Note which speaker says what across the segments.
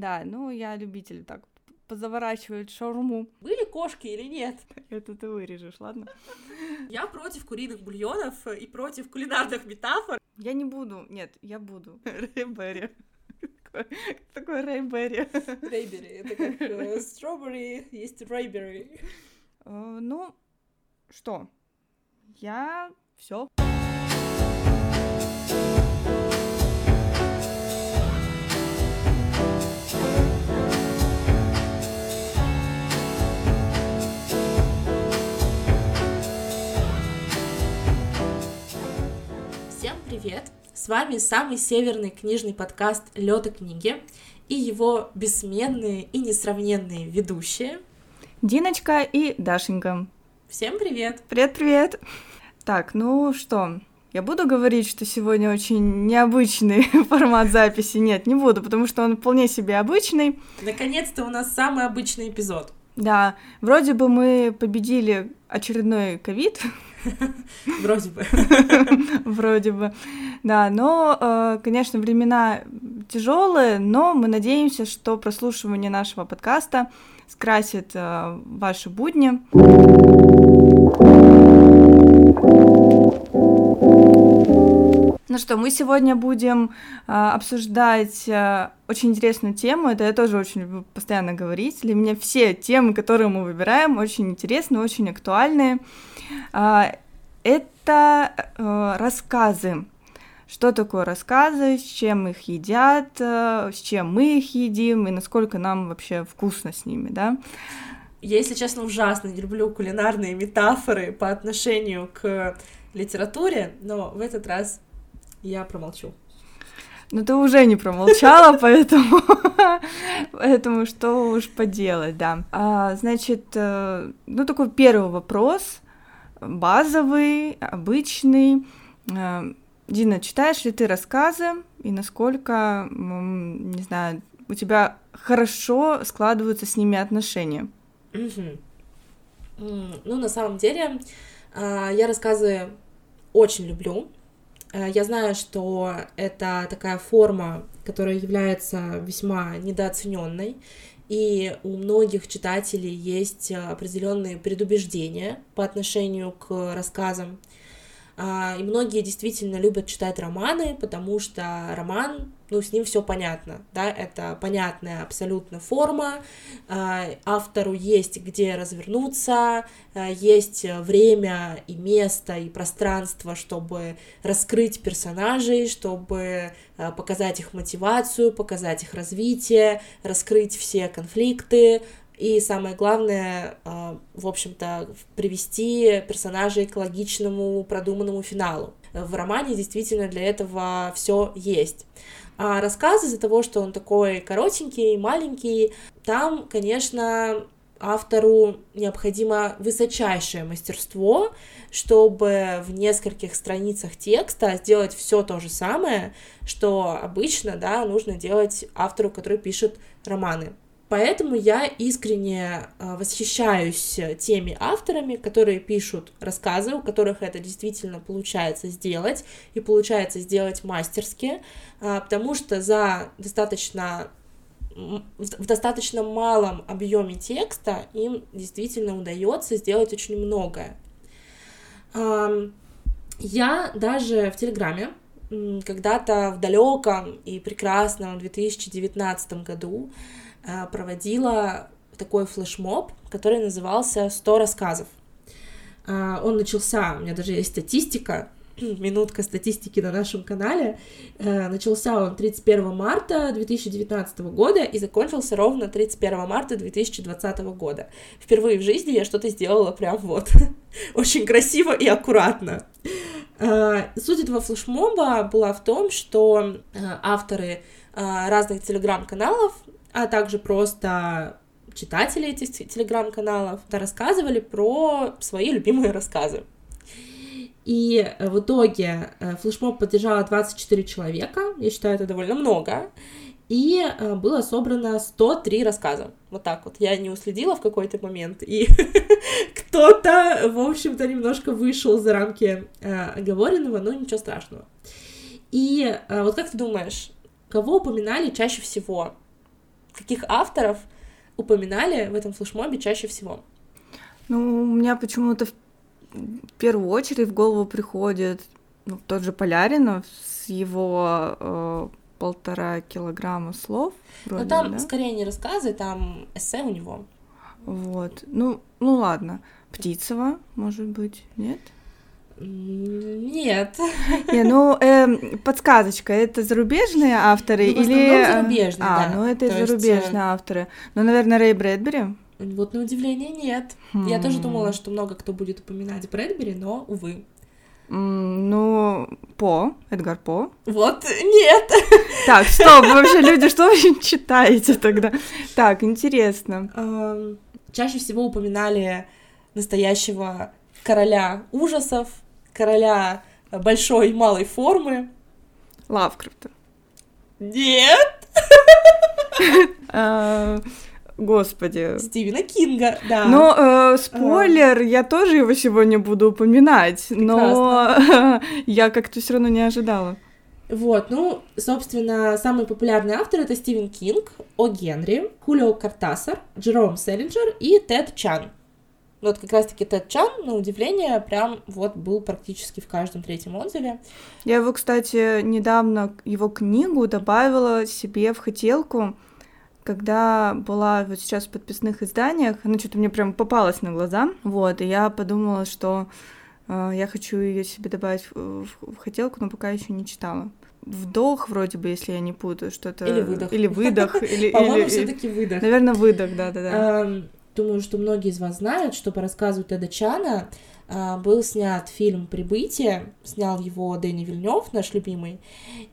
Speaker 1: Да, ну я любитель так позаворачивать шаурму.
Speaker 2: Были кошки или нет?
Speaker 1: Это ты вырежешь, ладно?
Speaker 2: Я против куриных бульонов и против кулинарных метафор.
Speaker 1: Я не буду, нет, я буду. Рейберри. Такой рейберри.
Speaker 2: Рейберри, это как стробери, есть рейберри.
Speaker 1: Э, ну, что? Я все.
Speaker 2: Привет! С вами самый северный книжный подкаст Лёта книги и его бессменные и несравненные ведущие
Speaker 1: Диночка и Дашенька.
Speaker 2: Всем привет!
Speaker 1: Привет-привет! Так, ну что, я буду говорить, что сегодня очень необычный формат записи? Нет, не буду, потому что он вполне себе обычный.
Speaker 2: Наконец-то у нас самый обычный эпизод.
Speaker 1: Да, вроде бы мы победили очередной ковид.
Speaker 2: Вроде бы.
Speaker 1: Вроде бы. Да, но, э, конечно, времена тяжелые, но мы надеемся, что прослушивание нашего подкаста скрасит э, ваши будни. Ну что, мы сегодня будем э, обсуждать э, очень интересную тему. Это я тоже очень люблю постоянно говорить. Для меня все темы, которые мы выбираем, очень интересны, очень актуальны. Э, это э, рассказы. Что такое рассказы, с чем их едят, э, с чем мы их едим и насколько нам вообще вкусно с ними, да?
Speaker 2: Я, если честно, ужасно не люблю кулинарные метафоры по отношению к литературе, но в этот раз я промолчу.
Speaker 1: Но ты уже не промолчала, поэтому, поэтому что уж поделать, да. А, значит, э, ну такой первый вопрос, базовый, обычный. Э, Дина, читаешь ли ты рассказы и насколько, не знаю, у тебя хорошо складываются с ними отношения?
Speaker 2: Ну, на самом деле, а, я рассказы очень люблю. Э, я знаю, что это такая форма, которая является весьма недооцененной, и у многих читателей есть определенные предубеждения по отношению к рассказам. А, и многие действительно любят читать романы, потому что роман, ну, с ним все понятно, да, это понятная абсолютно форма, а, автору есть где развернуться, а, есть время и место и пространство, чтобы раскрыть персонажей, чтобы показать их мотивацию, показать их развитие, раскрыть все конфликты, и самое главное, а, в общем-то, привести персонажей к логичному, продуманному финалу. В романе действительно для этого все есть. А рассказ из-за того, что он такой коротенький, маленький, там, конечно, автору необходимо высочайшее мастерство, чтобы в нескольких страницах текста сделать все то же самое, что обычно, да, нужно делать автору, который пишет романы. Поэтому я искренне а, восхищаюсь теми авторами, которые пишут рассказы, у которых это действительно получается сделать, и получается сделать мастерски, а, потому что за достаточно в достаточно малом объеме текста им действительно удается сделать очень многое. Я даже в Телеграме когда-то в далеком и прекрасном 2019 году Э, проводила такой флешмоб, который назывался «100 рассказов». Э, он начался, у меня даже есть статистика, минутка статистики на нашем канале. Э, начался он 31 марта 2019 года и закончился ровно 31 марта 2020 года. Впервые в жизни я что-то сделала прям вот очень красиво и аккуратно. Суть этого флешмоба была в том, что авторы разных телеграм-каналов а также просто читатели этих телеграм-каналов рассказывали про свои любимые рассказы. И э, в итоге э, флешмоб поддержало 24 человека, я считаю, это довольно много, и э, было собрано 103 рассказа. Вот так вот. Я не уследила в какой-то момент, и кто-то, в общем-то, немножко вышел за рамки оговоренного, но ничего страшного. И вот как ты думаешь, кого упоминали чаще всего каких авторов упоминали в этом флешмобе чаще всего?
Speaker 1: Ну, у меня почему-то в первую очередь в голову приходит ну, тот же Поляринов с его э, полтора килограмма слов.
Speaker 2: Ну, вроде, Но там да? скорее не рассказы, там эссе у него.
Speaker 1: Вот. Ну, ну ладно. Птицева, может быть, нет?
Speaker 2: Нет.
Speaker 1: Не, ну, э, подсказочка, это зарубежные авторы
Speaker 2: ну,
Speaker 1: или...
Speaker 2: зарубежные,
Speaker 1: а,
Speaker 2: да.
Speaker 1: ну это То зарубежные есть... Э, авторы. Ну, наверное, Рэй Брэдбери.
Speaker 2: Вот на удивление нет. Хм. Я тоже думала, что много кто будет упоминать Брэдбери, но, увы.
Speaker 1: Ну, По, Эдгар По.
Speaker 2: Вот, нет.
Speaker 1: Так, стоп, вообще, люди, что вы читаете тогда? Так, интересно.
Speaker 2: Чаще всего упоминали настоящего короля ужасов, короля большой и малой формы.
Speaker 1: Лавкрафта.
Speaker 2: Нет!
Speaker 1: А, господи.
Speaker 2: Стивена Кинга, да.
Speaker 1: Но э, спойлер, а... я тоже его сегодня буду упоминать, Прекрасно. но я как-то все равно не ожидала.
Speaker 2: Вот, ну, собственно, самый популярный автор это Стивен Кинг, О. Генри, Хулио Картасар, Джером Селлинджер и Тед Чан. Вот как раз-таки Тед Чан, на удивление, прям вот был практически в каждом третьем отзыве.
Speaker 1: Я его, кстати, недавно, его книгу добавила себе в хотелку, когда была вот сейчас в подписных изданиях, она что-то мне прям попалась на глаза, вот, и я подумала, что э, я хочу ее себе добавить в, в, в хотелку, но пока еще не читала. Вдох, вроде бы, если я не путаю, что-то.
Speaker 2: Или выдох.
Speaker 1: Или выдох.
Speaker 2: По-моему, все-таки выдох.
Speaker 1: Наверное, выдох, да, да,
Speaker 2: да. Думаю, что многие из вас знают, что по рассказу Теда Чана а, был снят фильм «Прибытие», снял его Дэнни Вильнев, наш любимый.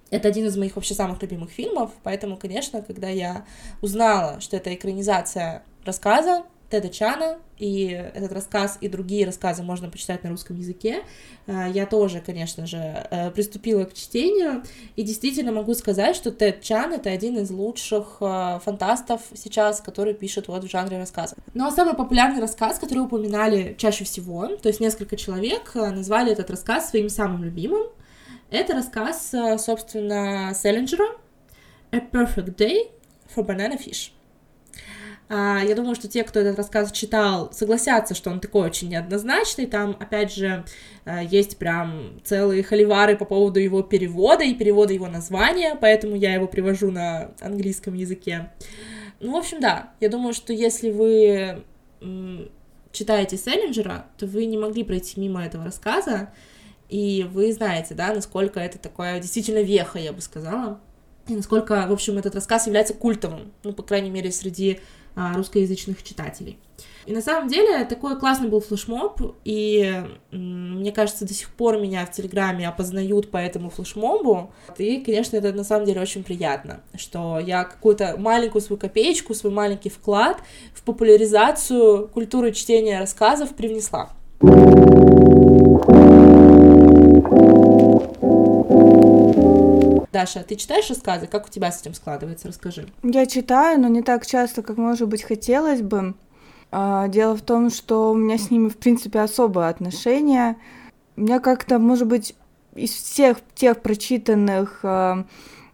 Speaker 2: Это один из моих вообще самых любимых фильмов, поэтому, конечно, когда я узнала, что это экранизация рассказа Теда Чана, и этот рассказ и другие рассказы можно почитать на русском языке. А, я тоже, конечно же, э, приступила к чтению, и действительно могу сказать, что Тед Чан — это один из лучших э, фантастов сейчас, который пишет вот в жанре рассказа. Ну а самый популярный рассказ, который упоминали чаще всего, то есть несколько человек э, назвали этот рассказ своим самым любимым, это рассказ, собственно, Селлинджера «A Perfect Day for Banana Fish». А, я думаю, что те, кто этот рассказ читал, согласятся, что он такой очень неоднозначный. Там, опять же, а, есть прям целые холивары по поводу его перевода и перевода его названия, поэтому я его привожу на английском языке. Ну, в общем, да, я думаю, что если вы читаете Селлинджера, то вы не могли пройти мимо этого рассказа, и вы знаете, да, насколько это такое действительно веха, я бы сказала, и насколько, в общем, этот рассказ является культовым, ну, по крайней мере, среди а, русскоязычных читателей. И на самом деле такой классный был флешмоб, и мне кажется, до сих пор меня в Телеграме опознают по этому флешмобу. И, конечно, это на самом деле очень приятно, что я какую-то маленькую свою копеечку, свой маленький вклад в популяризацию культуры чтения рассказов привнесла. Даша, ты читаешь рассказы? Как у тебя с этим складывается? Расскажи.
Speaker 1: Я читаю, но не так часто, как, может быть, хотелось бы. А, дело в том, что у меня с ними, в принципе, особое отношение. У меня как-то, может быть, из всех тех прочитанных а,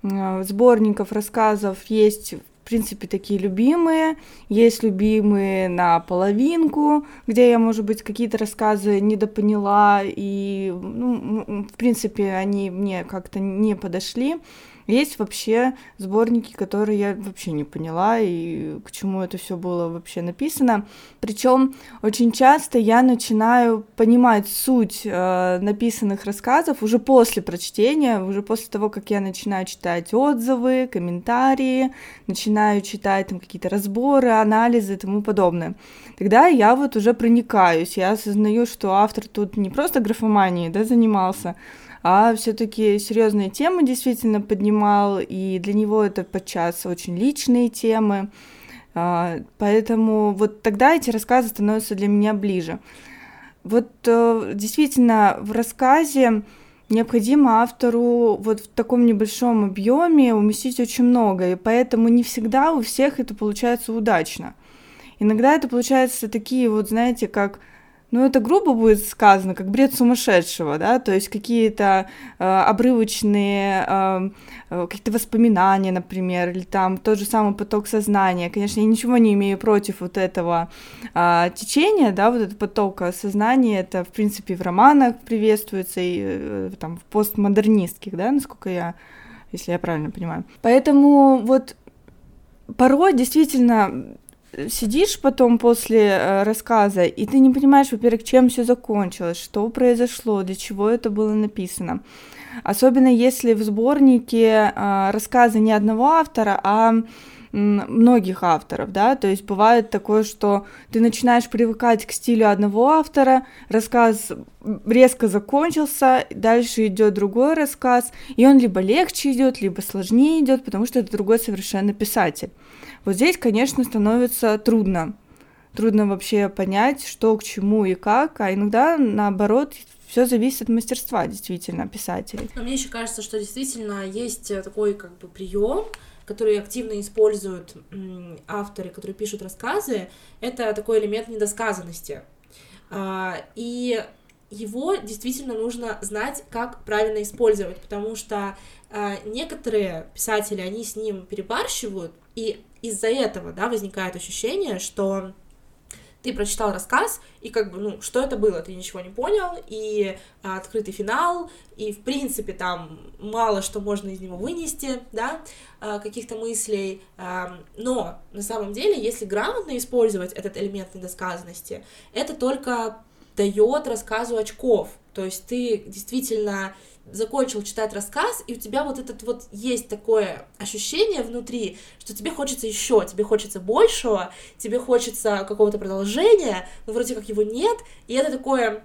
Speaker 1: а, сборников рассказов есть в принципе, такие любимые. Есть любимые на половинку, где я, может быть, какие-то рассказы недопоняла, и, ну, в принципе, они мне как-то не подошли. Есть вообще сборники, которые я вообще не поняла и к чему это все было вообще написано. Причем очень часто я начинаю понимать суть э, написанных рассказов уже после прочтения, уже после того, как я начинаю читать отзывы, комментарии, начинаю читать там какие-то разборы, анализы и тому подобное. Тогда я вот уже проникаюсь, я осознаю, что автор тут не просто графоманией да, занимался, а все-таки серьезные темы действительно поднимал, и для него это подчас очень личные темы. А, поэтому вот тогда эти рассказы становятся для меня ближе. Вот э, действительно в рассказе необходимо автору вот в таком небольшом объеме уместить очень много, и поэтому не всегда у всех это получается удачно. Иногда это получается такие вот, знаете, как ну, это грубо будет сказано, как бред сумасшедшего, да, то есть какие-то э, обрывочные э, э, какие-то воспоминания, например, или там тот же самый поток сознания. Конечно, я ничего не имею против вот этого э, течения, да, вот этого потока сознания, это, в принципе, в романах приветствуется и э, там в постмодернистских, да, насколько я, если я правильно понимаю. Поэтому вот порой действительно сидишь потом после э, рассказа, и ты не понимаешь, во-первых, чем все закончилось, что произошло, для чего это было написано. Особенно если в сборнике э, рассказы не одного автора, а многих авторов, да, то есть бывает такое, что ты начинаешь привыкать к стилю одного автора, рассказ резко закончился, дальше идет другой рассказ, и он либо легче идет, либо сложнее идет, потому что это другой совершенно писатель. Вот здесь, конечно, становится трудно. Трудно вообще понять, что к чему и как, а иногда, наоборот, все зависит от мастерства действительно писателей.
Speaker 2: Но мне еще кажется, что действительно есть такой как бы прием, который активно используют авторы, которые пишут рассказы, это такой элемент недосказанности. А, и его действительно нужно знать, как правильно использовать, потому что а, некоторые писатели, они с ним перебарщивают, и из-за этого, да, возникает ощущение, что ты прочитал рассказ, и как бы, ну, что это было, ты ничего не понял, и а, открытый финал, и, в принципе, там мало что можно из него вынести, да, а, каких-то мыслей, а, но на самом деле, если грамотно использовать этот элемент недосказанности, это только дает рассказу очков, то есть ты действительно закончил читать рассказ, и у тебя вот этот вот есть такое ощущение внутри, что тебе хочется еще, тебе хочется большего, тебе хочется какого-то продолжения, но вроде как его нет, и это такое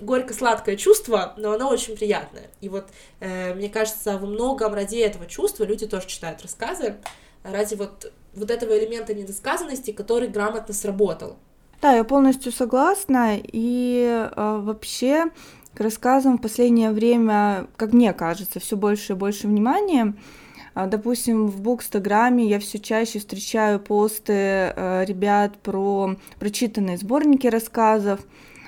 Speaker 2: горько-сладкое чувство, но оно очень приятное. И вот, э, мне кажется, во многом ради этого чувства люди тоже читают рассказы, ради вот, вот этого элемента недосказанности, который грамотно сработал.
Speaker 1: Да, я полностью согласна, и э, вообще к рассказам в последнее время, как мне кажется, все больше и больше внимания. А, допустим, в Букстаграме я все чаще встречаю посты э, ребят про прочитанные сборники рассказов.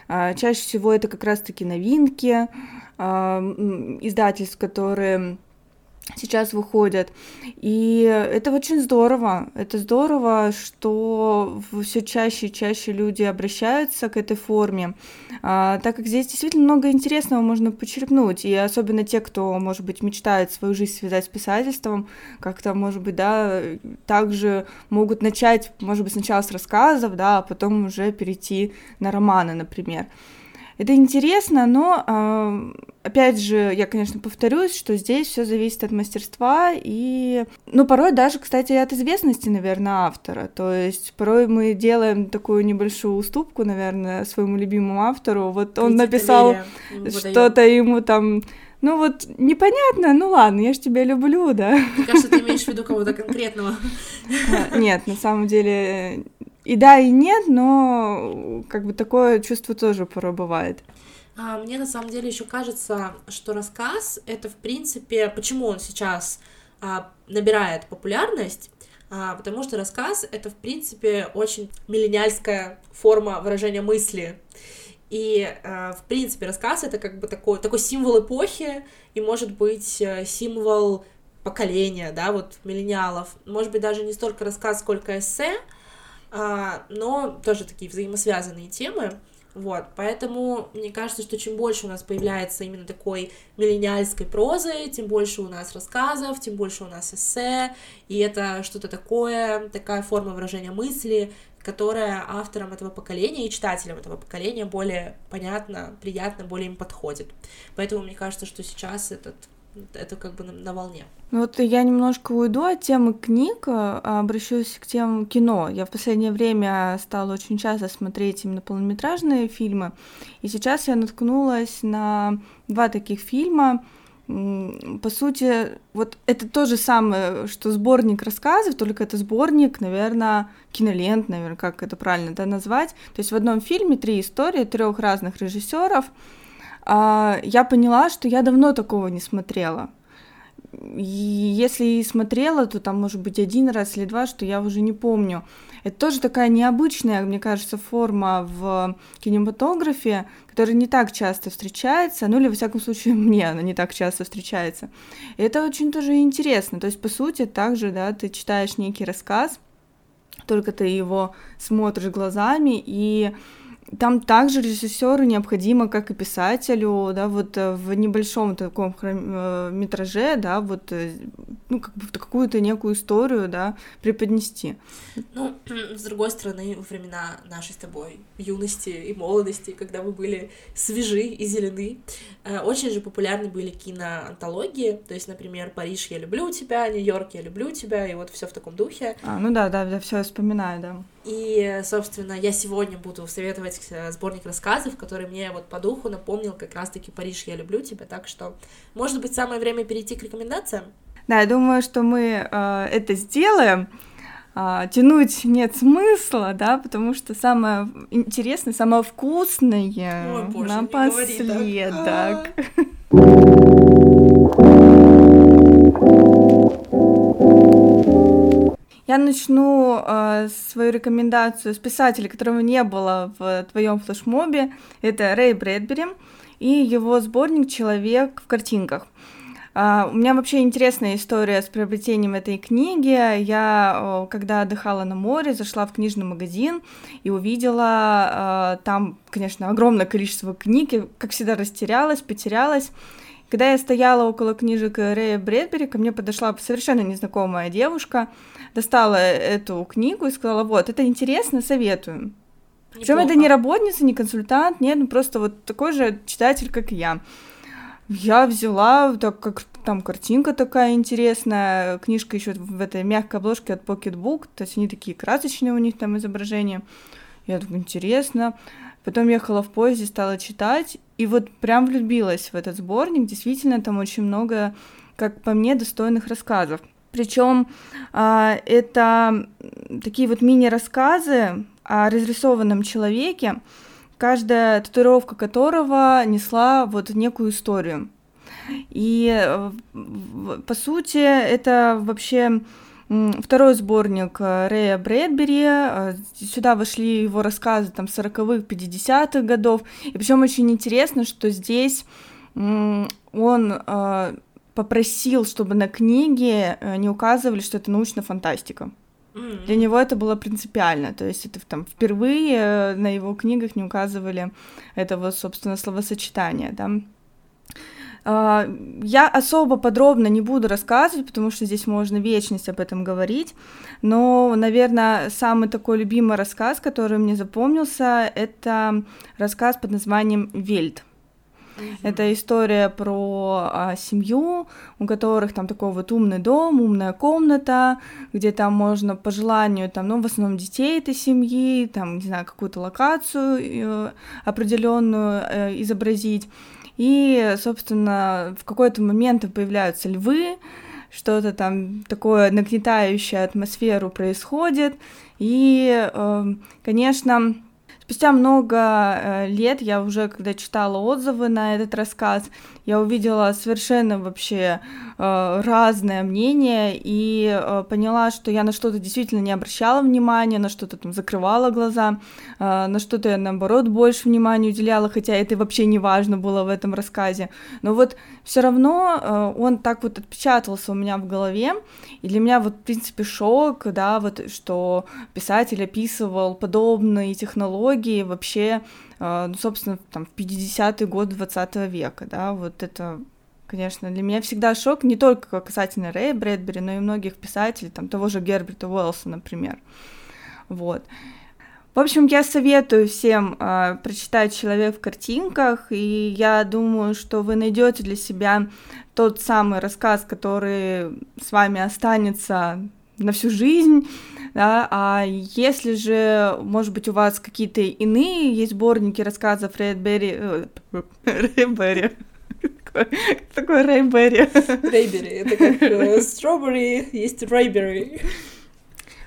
Speaker 1: А, чаще всего это как раз-таки новинки а, издательств, которые сейчас выходят. И это очень здорово. Это здорово, что все чаще и чаще люди обращаются к этой форме, а, так как здесь действительно много интересного можно почерпнуть. И особенно те, кто, может быть, мечтает свою жизнь связать с писательством, как-то, может быть, да, также могут начать, может быть, сначала с рассказов, да, а потом уже перейти на романы, например. Это интересно, но, э, опять же, я, конечно, повторюсь, что здесь все зависит от мастерства и, ну, порой даже, кстати, от известности, наверное, автора. То есть порой мы делаем такую небольшую уступку, наверное, своему любимому автору. Вот он написал что-то ему там ну вот непонятно, ну ладно, я же тебя люблю, да.
Speaker 2: Мне кажется, ты имеешь в виду кого-то конкретного.
Speaker 1: А, нет, на самом деле и да, и нет, но как бы такое чувство тоже порой бывает.
Speaker 2: А, мне на самом деле еще кажется, что рассказ это в принципе, почему он сейчас а, набирает популярность, а, потому что рассказ это в принципе очень миллениальская форма выражения мысли. И, а, в принципе, рассказ это как бы такой, такой символ эпохи, и может быть э, символ поколения, да, вот миллениалов. Может быть, даже не столько рассказ, сколько эссе, но тоже такие взаимосвязанные темы. Вот, поэтому мне кажется, что чем больше у нас появляется именно такой миллениальской прозы, тем больше у нас рассказов, тем больше у нас эссе, и это что-то такое, такая форма выражения мысли, которая авторам этого поколения и читателям этого поколения более понятно, приятно, более им подходит. Поэтому мне кажется, что сейчас этот это как бы на, на волне.
Speaker 1: Вот я немножко уйду от темы книг, а обращусь к тем кино. Я в последнее время стала очень часто смотреть именно полнометражные фильмы, и сейчас я наткнулась на два таких фильма. По сути, вот это то же самое, что сборник рассказов, только это сборник, наверное, кинолент, наверное, как это правильно да, назвать. То есть в одном фильме три истории трех разных режиссеров, а, я поняла, что я давно такого не смотрела. если и смотрела, то там, может быть, один раз или два, что я уже не помню. Это тоже такая необычная, мне кажется, форма в кинематографе, которая не так часто встречается, ну или, во всяком случае, мне она не так часто встречается. И это очень тоже интересно. То есть, по сути, также, да, ты читаешь некий рассказ, только ты его смотришь глазами, и там также режиссеру необходимо, как и писателю, да, вот э, в небольшом таком э, метраже, да, вот, э, ну, как бы какую-то некую историю, да, преподнести.
Speaker 2: Ну, с другой стороны, во времена нашей с тобой юности и молодости, когда мы были свежи и зелены, очень же популярны были киноантологии, то есть, например, «Париж, я люблю тебя», «Нью-Йорк, я люблю тебя», и вот все в таком духе.
Speaker 1: А, ну да, да, да, все вспоминаю, да.
Speaker 2: И, собственно, я сегодня буду советовать э, сборник рассказов, который мне вот по духу напомнил как раз-таки «Париж, я люблю тебя», так что, может быть, самое время перейти к рекомендациям?
Speaker 1: Да, я думаю, что мы э, это сделаем. Э, тянуть нет смысла, да, потому что самое интересное, самое вкусное Ой, боже, напоследок. Я начну э, свою рекомендацию с писателя, которого не было в твоем флешмобе. Это Рэй Брэдбери и его сборник «Человек в картинках». Uh, у меня вообще интересная история с приобретением этой книги. Я, когда отдыхала на море, зашла в книжный магазин и увидела uh, там, конечно, огромное количество книг. И, как всегда, растерялась, потерялась. Когда я стояла около книжек Рэя Брэдбери, ко мне подошла совершенно незнакомая девушка, достала эту книгу и сказала, вот, это интересно, советую. Причем это не работница, не консультант, нет, ну просто вот такой же читатель, как и я. Я взяла, так как там картинка такая интересная, книжка еще в этой мягкой обложке от Pocketbook, то есть они такие красочные у них там изображения. Я думаю, интересно. Потом ехала в поезде, стала читать, и вот прям влюбилась в этот сборник. Действительно, там очень много, как по мне, достойных рассказов. Причем а, это такие вот мини-рассказы о разрисованном человеке, каждая татуировка которого несла вот некую историю. И э, по сути это вообще второй сборник э, Рэя Брэдбери. Э, сюда вошли его рассказы там 40-х, 50-х годов. И причем очень интересно, что здесь он попросил, чтобы на книге э, не указывали, что это научная фантастика. Mm-hmm. Для него это было принципиально, то есть это там впервые э, на его книгах не указывали этого, собственно, словосочетания, да. А, я особо подробно не буду рассказывать, потому что здесь можно вечность об этом говорить, но, наверное, самый такой любимый рассказ, который мне запомнился, это рассказ под названием «Вельт». Это история про а, семью, у которых там такой вот умный дом, умная комната, где там можно по желанию, там, ну, в основном детей этой семьи, там, не знаю, какую-то локацию э, определенную э, изобразить. И, собственно, в какой-то момент появляются львы, что-то там такое нагнетающее атмосферу происходит. И, э, конечно, Спустя много э, лет я уже, когда читала отзывы на этот рассказ, я увидела совершенно вообще э, разное мнение и э, поняла, что я на что-то действительно не обращала внимания, на что-то там закрывала глаза, э, на что-то я наоборот больше внимания уделяла, хотя это вообще не важно было в этом рассказе. Но вот все равно э, он так вот отпечатался у меня в голове, и для меня вот в принципе шок, да, вот что писатель описывал подобные технологии вообще ну, собственно, там, в 50-й год 20 века, да, вот это, конечно, для меня всегда шок, не только касательно Рэя Брэдбери, но и многих писателей, там, того же Герберта Уэллса, например, вот. В общем, я советую всем э, прочитать «Человек в картинках», и я думаю, что вы найдете для себя тот самый рассказ, который с вами останется на всю жизнь, да, а если же, может быть, у вас какие-то иные есть сборники рассказов Рэй. Э, Рэй Берри... Такой Рэй Берри.
Speaker 2: Рейбери, это как стробери, есть Рейбери.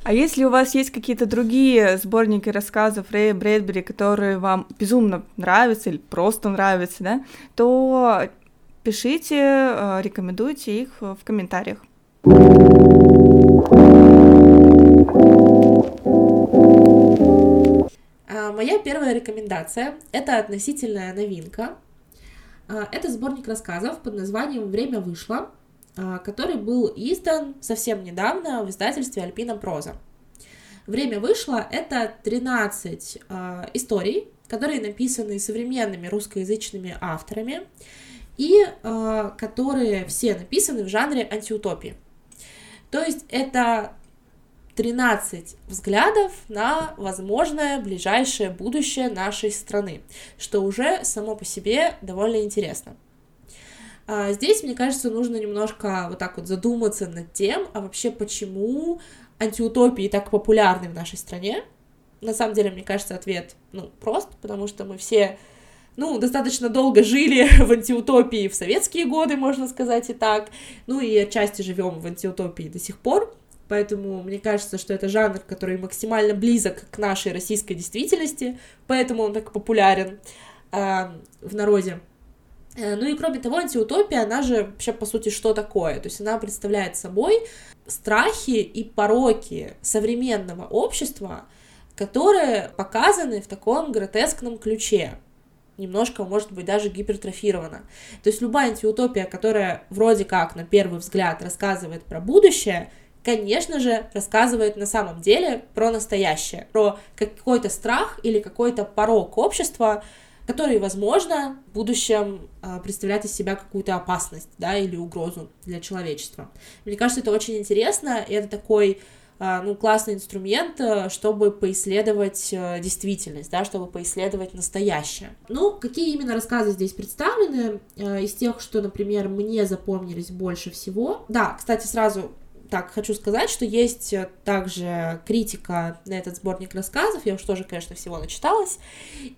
Speaker 1: А если у вас есть какие-то другие сборники рассказов Рэя Брэдбери, которые вам безумно нравятся или просто нравятся, да, то Пишите, э, рекомендуйте их в комментариях.
Speaker 2: Моя первая рекомендация — это относительная новинка. А, это сборник рассказов под названием «Время вышло», а, который был издан совсем недавно в издательстве «Альпина Проза». «Время вышло» — это 13 историй, которые написаны современными русскоязычными авторами и которые все написаны в жанре антиутопии. То есть это 13 взглядов на возможное ближайшее будущее нашей страны, что уже само по себе довольно интересно. А здесь, мне кажется, нужно немножко вот так вот задуматься над тем, а вообще почему антиутопии так популярны в нашей стране. На самом деле, мне кажется, ответ, ну, прост, потому что мы все, ну, достаточно долго жили в антиутопии в советские годы, можно сказать и так, ну и отчасти живем в антиутопии до сих пор, Поэтому мне кажется, что это жанр, который максимально близок к нашей российской действительности, поэтому он так популярен э, в народе. Э, ну и кроме того, антиутопия, она же вообще по сути что такое? То есть она представляет собой страхи и пороки современного общества, которые показаны в таком гротескном ключе немножко, может быть, даже гипертрофирована. То есть любая антиутопия, которая вроде как на первый взгляд рассказывает про будущее, конечно же, рассказывает на самом деле про настоящее, про какой-то страх или какой-то порог общества, который, возможно, в будущем э, представляет из себя какую-то опасность, да, или угрозу для человечества. Мне кажется, это очень интересно, и это такой э, ну, классный инструмент, э, чтобы поисследовать действительность, да, чтобы поисследовать настоящее. Ну, какие именно рассказы здесь представлены? Из тех, что, например, мне запомнились больше всего. Да, кстати, сразу так, хочу сказать, что есть э, также критика на этот сборник рассказов, я уж тоже, конечно, всего начиталась,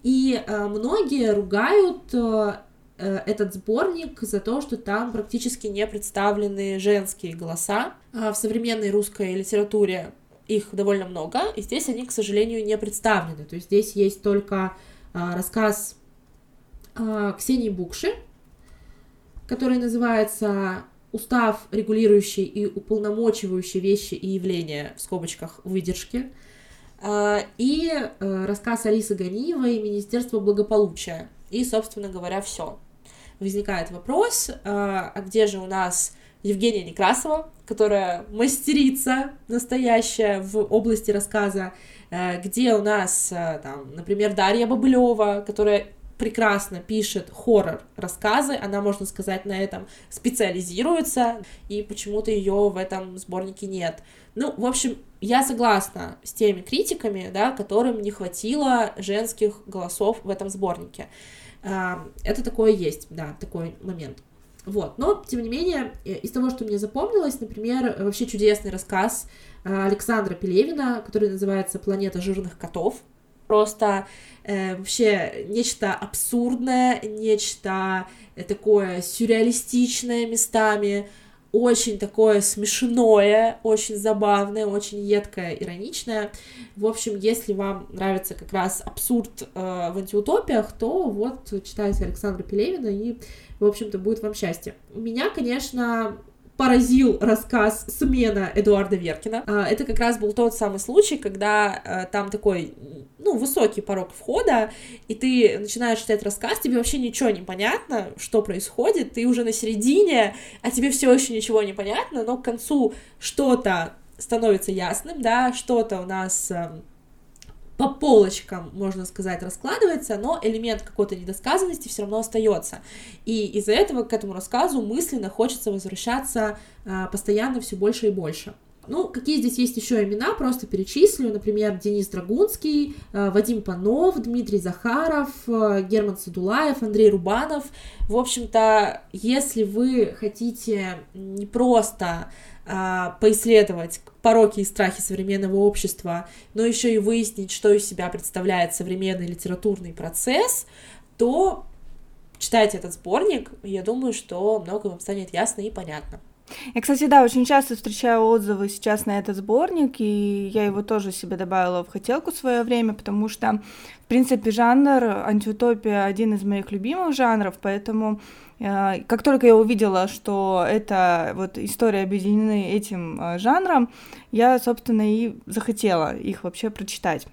Speaker 2: и э, многие ругают э, э, этот сборник за то, что там практически не представлены женские голоса. А в современной русской литературе их довольно много, и здесь они, к сожалению, не представлены. То есть здесь есть только э, рассказ Ксении Букши, который называется устав, регулирующий и уполномочивающий вещи и явления, в скобочках, выдержки, а, и э, рассказ Алисы Ганиевой «Министерство благополучия». И, собственно говоря, все. Возникает вопрос, а, а где же у нас Евгения Некрасова, которая мастерица настоящая в области рассказа, э, где у нас, э, там, например, Дарья Бобылева, которая прекрасно пишет хоррор-рассказы, она, можно сказать, на этом специализируется, и почему-то ее в этом сборнике нет. Ну, в общем, я согласна с теми критиками, да, которым не хватило женских голосов в этом сборнике. А, это такое есть, да, такой момент. Вот, но, тем не менее, э, из того, что мне запомнилось, например, вообще чудесный рассказ а, Александра Пелевина, который называется «Планета жирных котов», просто э, вообще нечто абсурдное, нечто э, такое сюрреалистичное местами, очень такое смешное, очень забавное, очень едкое, ироничное. В общем, если вам нравится как раз абсурд э, в антиутопиях, то вот читайте Александра Пелевина, и, в общем-то, будет вам счастье. Меня, конечно, поразил рассказ «Смена» Эдуарда Веркина. А, это как раз был тот самый случай, когда э, там такой, ну, высокий порог входа, и ты начинаешь читать рассказ, тебе вообще ничего не понятно, что происходит, ты уже на середине, а тебе все еще ничего не понятно, но к концу что-то становится ясным, да, что-то у нас эм, по полочкам, можно сказать, раскладывается, но элемент какой-то недосказанности все равно остается. И из-за этого к этому рассказу мысленно хочется возвращаться а, постоянно все больше и больше. Ну, какие здесь есть еще имена, просто перечислю. Например, Денис Драгунский, а, Вадим Панов, Дмитрий Захаров, а, Герман Садулаев, Андрей Рубанов. В общем-то, если вы хотите не просто а, поисследовать пороки и страхи современного общества, но еще и выяснить, что из себя представляет современный литературный процесс, то читайте этот сборник, я думаю, что много вам станет ясно и понятно.
Speaker 1: Я, кстати, да, очень часто встречаю отзывы сейчас на этот сборник, и я его тоже себе добавила в хотелку в свое время, потому что, в принципе, жанр антиутопия один из моих любимых жанров, поэтому э, как только я увидела, что это вот история объединены этим э, жанром, я, собственно, и захотела их вообще прочитать.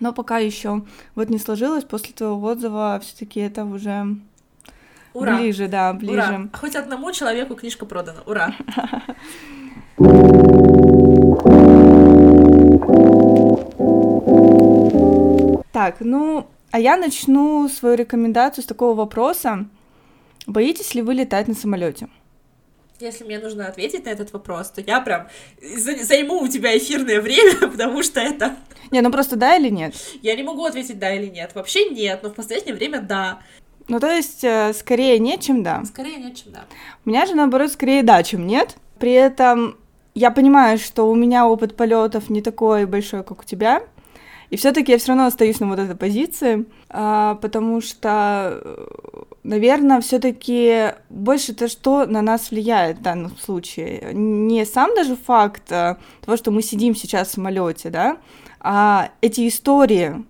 Speaker 1: Но пока еще вот не сложилось, после твоего отзыва все-таки это уже Ура! Ближе, да, ближе.
Speaker 2: Ура! Хоть одному человеку книжка продана. Ура!
Speaker 1: Так, ну, а я начну свою рекомендацию с такого вопроса. Боитесь ли вы летать на самолете?
Speaker 2: Если мне нужно ответить на этот вопрос, то я прям займу у тебя эфирное время, потому что это...
Speaker 1: Не, ну просто да или нет?
Speaker 2: Я не могу ответить да или нет. Вообще нет, но в последнее время да.
Speaker 1: Ну, то есть, э, скорее нет, чем да.
Speaker 2: Скорее нет, чем да.
Speaker 1: У меня же, наоборот, скорее да, чем нет. При этом я понимаю, что у меня опыт полетов не такой большой, как у тебя. И все-таки я все равно остаюсь на вот этой позиции, а, потому что, наверное, все-таки больше то, что на нас влияет в данном случае. Не сам даже факт а, того, что мы сидим сейчас в самолете, да, а эти истории,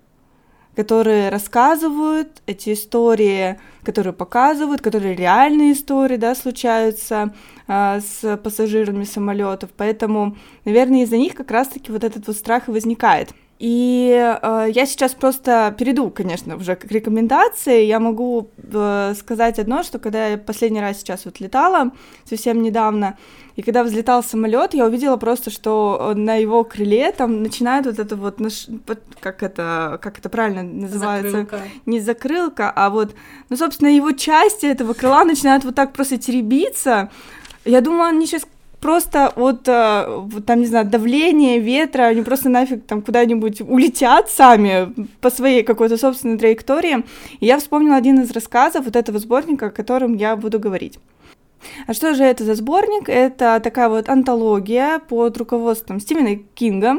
Speaker 1: которые рассказывают эти истории, которые показывают, которые реальные истории, да, случаются а, с пассажирами самолетов. Поэтому, наверное, из-за них как раз-таки вот этот вот страх и возникает. И э, я сейчас просто перейду, конечно, уже к рекомендации. Я могу э, сказать одно, что когда я последний раз сейчас вот летала, совсем недавно, и когда взлетал самолет, я увидела просто, что на его крыле там начинает вот это вот, как это, как это правильно называется?
Speaker 2: Закрылка.
Speaker 1: Не закрылка, а вот, ну, собственно, его части этого крыла начинают вот так просто теребиться. Я думала, они сейчас просто от, э, там, не знаю, давления, ветра, они просто нафиг там куда-нибудь улетят сами по своей какой-то собственной траектории. И я вспомнила один из рассказов вот этого сборника, о котором я буду говорить. А что же это за сборник? Это такая вот антология под руководством Стивена Кинга,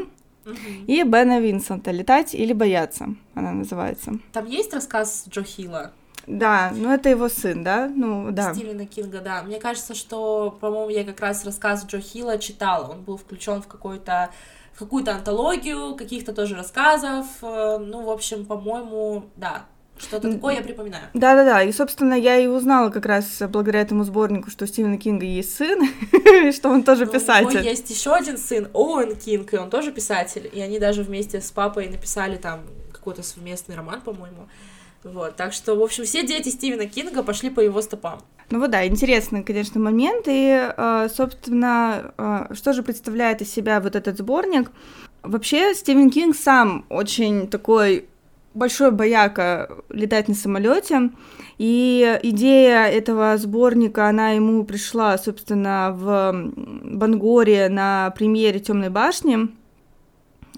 Speaker 1: и Бена Винсента «Летать или бояться» она называется.
Speaker 2: Там есть рассказ Джо Хилла?
Speaker 1: Да, ну это его сын, да? Ну, да.
Speaker 2: Стивена Кинга, да. Мне кажется, что, по-моему, я как раз рассказ Джо Хилла читала. Он был включен в какой-то в какую-то антологию, каких-то тоже рассказов. Э, ну, в общем, по-моему, да, что-то такое я припоминаю.
Speaker 1: Да-да-да, и, собственно, я и узнала как раз благодаря этому сборнику, что у Стивена Кинга есть сын, и что он тоже писатель. У него
Speaker 2: есть еще один сын, Оуэн Кинг, и он тоже писатель, и они даже вместе с папой написали там какой-то совместный роман, по-моему. Вот, так что, в общем, все дети Стивена Кинга пошли по его стопам.
Speaker 1: Ну вот да, интересный, конечно, момент. И, э, собственно, э, что же представляет из себя вот этот сборник? Вообще, Стивен Кинг сам очень такой большой бояка летать на самолете. И идея этого сборника, она ему пришла, собственно, в Бангоре на премьере Темной башни.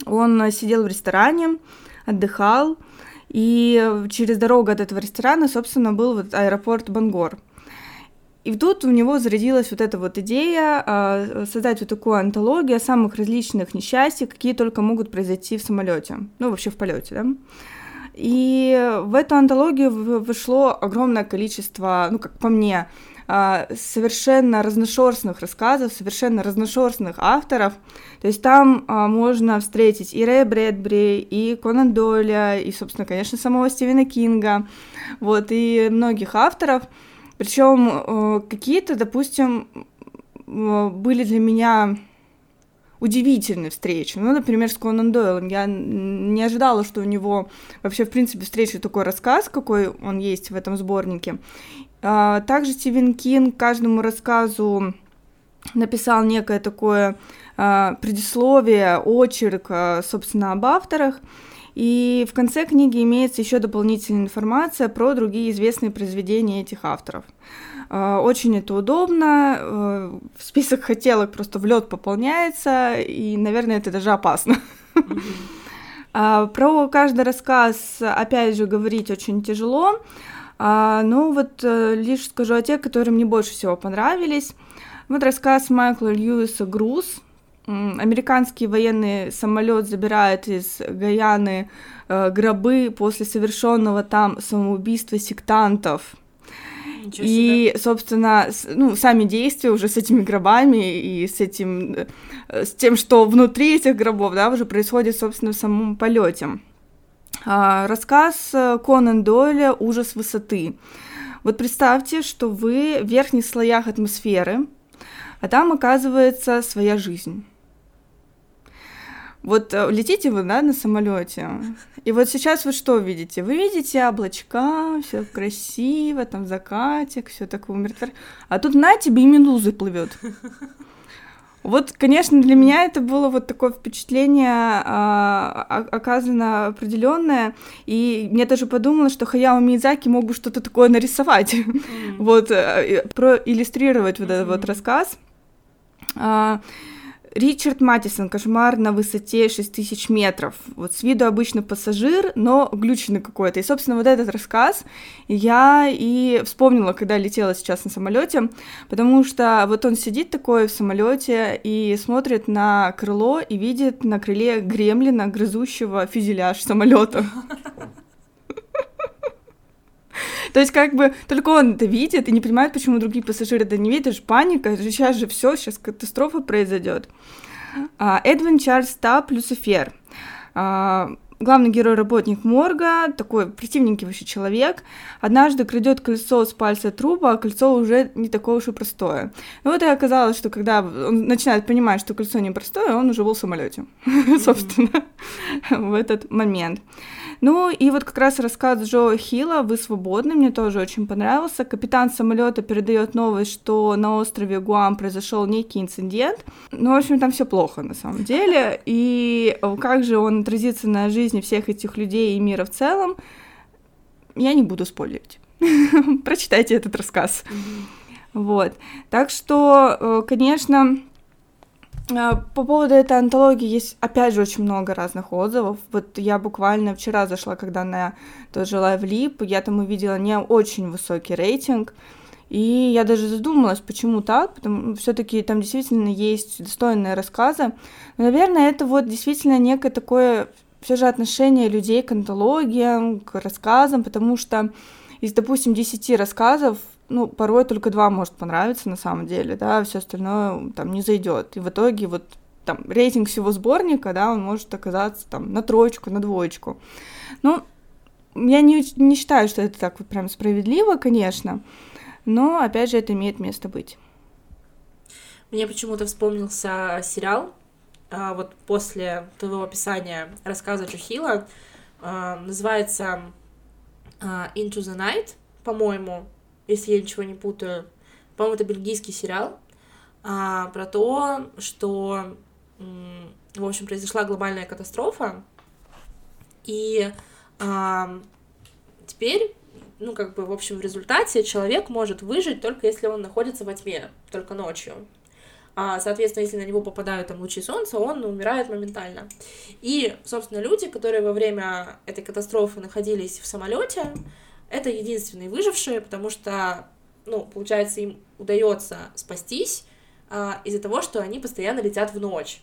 Speaker 1: Он сидел в ресторане, отдыхал, и через дорогу от этого ресторана, собственно, был вот аэропорт Бангор. И тут у него зародилась вот эта вот идея э, создать вот такую антологию самых различных несчастий, какие только могут произойти в самолете, ну вообще в полете, да. И в эту антологию вышло огромное количество, ну как по мне, а, совершенно разношерстных рассказов, совершенно разношерстных авторов. То есть там а, можно встретить и Рэя Брэдбери, и Конан Дойля, и, собственно, конечно, самого Стивена Кинга, вот, и многих авторов. Причем э, какие-то, допустим, были для меня удивительные встречи. Ну, например, с Конан Дойлом. Я не ожидала, что у него вообще, в принципе, встреча такой рассказ, какой он есть в этом сборнике. А, также Стивен Кинг каждому рассказу написал некое такое а, предисловие, очерк, а, собственно, об авторах. И в конце книги имеется еще дополнительная информация про другие известные произведения этих авторов. Очень это удобно, список хотелок просто в лед пополняется, и, наверное, это даже опасно. Про каждый рассказ, опять же, говорить очень тяжело, а, ну вот э, лишь скажу о тех, которые мне больше всего понравились. Вот рассказ Майкла Льюиса «Груз». Американский военный самолет забирает из Гаяны э, гробы после совершенного там самоубийства сектантов. И, собственно, ну, сами действия уже с этими гробами и с этим, э, с тем, что внутри этих гробов, да, уже происходит, собственно, в самом полете. А, рассказ э, Конан Дойля «Ужас высоты». Вот представьте, что вы в верхних слоях атмосферы, а там оказывается своя жизнь. Вот э, летите вы, да, на самолете, и вот сейчас вы что видите? Вы видите облачка, все красиво, там закатик, все такое умиротворяющее. А тут на тебе и медузы плывет. Вот, конечно, для меня это было вот такое впечатление а, оказано определенное, и мне тоже подумалось, что Хаяо Миядзаки мог бы что-то такое нарисовать, mm. вот, э, проиллюстрировать вот этот вот рассказ. А, Ричард Матисон, кошмар на высоте 6000 метров. Вот с виду обычный пассажир, но глюченный какой-то. И, собственно, вот этот рассказ я и вспомнила, когда летела сейчас на самолете, потому что вот он сидит такой в самолете и смотрит на крыло и видит на крыле гремлина, грызущего фюзеляж самолета. То есть как бы только он это видит и не понимает, почему другие пассажиры это не видят, это же паника, сейчас же все, сейчас катастрофа произойдет. А, Эдвин Чарльз Тап, Люцифер. А, главный герой работник морга, такой противненький вообще человек, однажды крадет кольцо с пальца труба, а кольцо уже не такое уж и простое. Ну вот и оказалось, что когда он начинает понимать, что кольцо не простое, он уже был в самолете, собственно, в этот момент. Ну и вот как раз рассказ Джо Хилла «Вы свободны» мне тоже очень понравился. Капитан самолета передает новость, что на острове Гуам произошел некий инцидент. Ну, в общем, там все плохо на самом деле. И как же он отразится на жизни всех этих людей и мира в целом, я не буду спойлерить. Прочитайте этот рассказ. Вот. Так что, э, конечно, по поводу этой антологии есть, опять же, очень много разных отзывов. Вот я буквально вчера зашла, когда на тоже Live Lip, я там увидела не очень высокий рейтинг, и я даже задумалась, почему так, потому все-таки там действительно есть достойные рассказы. Но, наверное, это вот действительно некое такое все же отношение людей к антологиям, к рассказам, потому что из, допустим, 10 рассказов ну, порой только два может понравиться на самом деле, да, все остальное там не зайдет. И в итоге вот там рейтинг всего сборника, да, он может оказаться там на троечку, на двоечку. Ну, я не, не считаю, что это так вот прям справедливо, конечно, но, опять же, это имеет место быть.
Speaker 2: Мне почему-то вспомнился сериал, а, вот после твоего описания рассказа Чухила, а, называется а, Into the Night, по-моему, если я ничего не путаю. По-моему, это бельгийский сериал а, про то, что, в общем, произошла глобальная катастрофа, и а, теперь, ну, как бы, в общем, в результате человек может выжить только если он находится во тьме, только ночью. А, соответственно, если на него попадают там лучи солнца, он умирает моментально. И, собственно, люди, которые во время этой катастрофы находились в самолете, это единственные выжившие, потому что, ну, получается, им удается спастись а, из-за того, что они постоянно летят в ночь.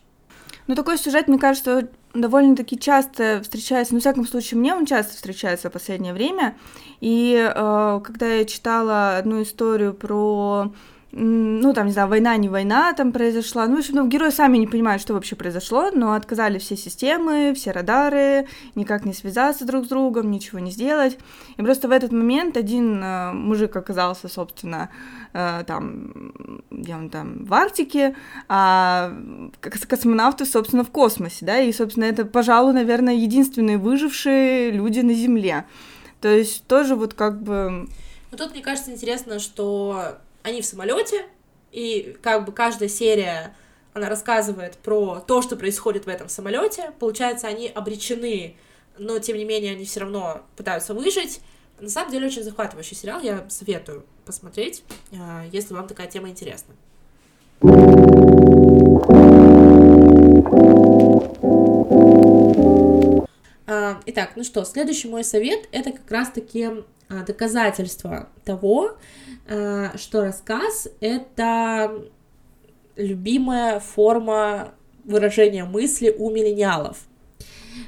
Speaker 1: Ну, такой сюжет, мне кажется, довольно-таки часто встречается, ну, в всяком случае, мне он часто встречается в последнее время. И э, когда я читала одну историю про ну, там, не знаю, война, не война там произошла. Ну, в общем, ну, герои сами не понимают, что вообще произошло, но отказали все системы, все радары, никак не связаться друг с другом, ничего не сделать. И просто в этот момент один э, мужик оказался, собственно, э, там, где он там, в Арктике, а космонавты, собственно, в космосе, да, и, собственно, это, пожалуй, наверное, единственные выжившие люди на Земле. То есть тоже вот как бы...
Speaker 2: Ну, тут, мне кажется, интересно, что они в самолете, и как бы каждая серия она рассказывает про то, что происходит в этом самолете. Получается, они обречены, но тем не менее они все равно пытаются выжить. На самом деле очень захватывающий сериал, я советую посмотреть, а, если вам такая тема интересна. А, итак, ну что, следующий мой совет это как раз-таки доказательство того, а, что рассказ — это любимая форма выражения мысли у миллениалов.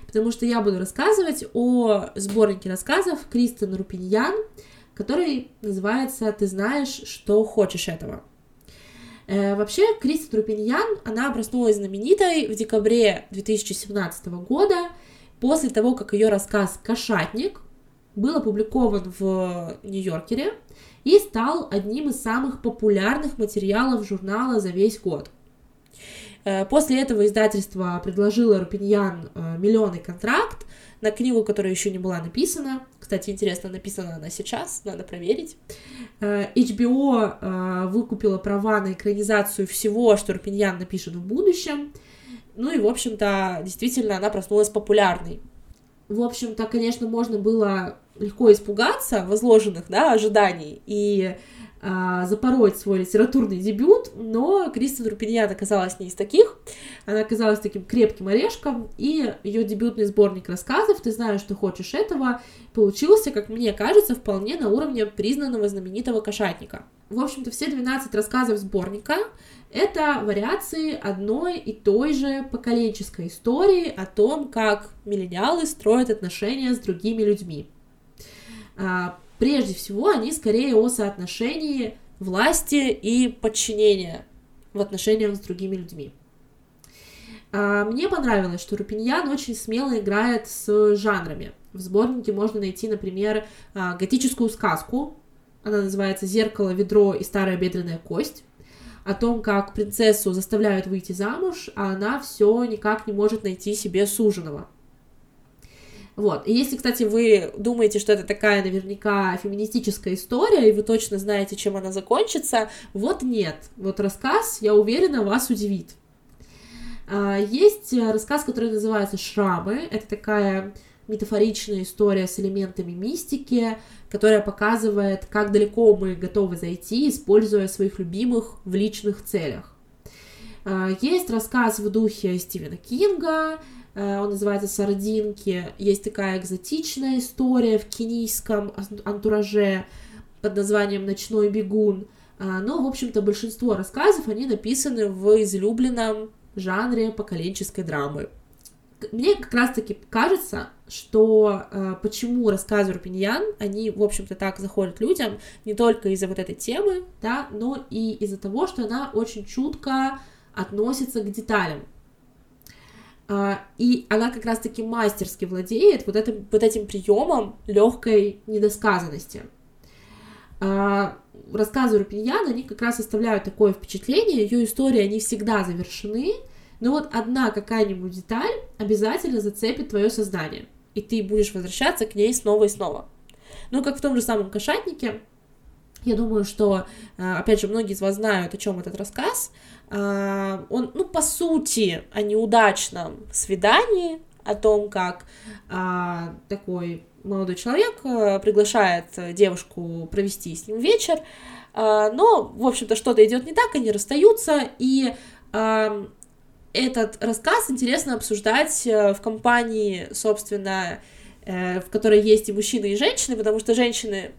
Speaker 2: Потому что я буду рассказывать о сборнике рассказов Кристен Рупиньян который называется «Ты знаешь, что хочешь этого». Э, вообще, Кристи Трупиньян, она проснулась знаменитой в декабре 2017 года, после того, как ее рассказ «Кошатник» был опубликован в Нью-Йоркере и стал одним из самых популярных материалов журнала за весь год. Э, после этого издательство предложило Рупиньян э, миллионный контракт на книгу, которая еще не была написана. Кстати, интересно, написана она сейчас, надо проверить. Э, HBO выкупила права на экранизацию всего, что Рупиньян напишет в будущем. Ну и, в общем-то, действительно, она проснулась популярной. В общем-то, конечно, можно было легко испугаться возложенных да, ожиданий и а, запороть свой литературный дебют, но Кристин Рупиньян оказалась не из таких. Она оказалась таким крепким орешком, и ее дебютный сборник рассказов «Ты знаешь, что хочешь этого» получился, как мне кажется, вполне на уровне признанного знаменитого кошатника. В общем-то, все 12 рассказов сборника — это вариации одной и той же поколенческой истории о том, как миллениалы строят отношения с другими людьми. А, Прежде всего, они скорее о соотношении власти и подчинения в отношениях с другими людьми. А, мне понравилось, что Рупиньян очень смело играет с жанрами. В сборнике можно найти, например, а, готическую сказку. Она называется «Зеркало, ведро и старая бедренная кость» о том, как принцессу заставляют выйти замуж, а она все никак не может найти себе суженого. Вот. И если, кстати, вы думаете, что это такая наверняка феминистическая история, и вы точно знаете, чем она закончится, вот нет. Вот рассказ, я уверена, вас удивит. А, есть рассказ, который называется «Шрамы». Это такая метафоричная история с элементами мистики, которая показывает, как далеко мы готовы зайти, используя своих любимых в личных целях. А, есть рассказ в духе Стивена Кинга, Э, он называется «Сардинки». Есть такая экзотичная история в кенийском антураже под названием «Ночной бегун». Э, но, в общем-то, большинство рассказов, они написаны в излюбленном жанре поколенческой драмы. Мне как раз-таки кажется, что э, почему рассказы Рупиньян, они, в общем-то, так заходят людям не только из-за вот этой темы, да, но и из-за того, что она очень чутко относится к деталям. А, и она как раз-таки мастерски владеет вот этим, вот этим приемом легкой недосказанности. А, рассказы Рупиньяна, они как раз оставляют такое впечатление, ее истории, они всегда завершены, но вот одна какая-нибудь деталь обязательно зацепит твое сознание, и ты будешь возвращаться к ней снова и снова. Ну, как в том же самом «Кошатнике», я думаю, что, а, опять же, многие из вас знают, о чем этот рассказ. А, он, ну, по сути, о неудачном свидании, о том, как а, такой молодой человек приглашает девушку провести с ним вечер, но, в общем-то, что-то идет не так, они расстаются, и этот рассказ интересно обсуждать э, в компании, собственно, э, в которой есть и мужчины, и женщины, потому что женщины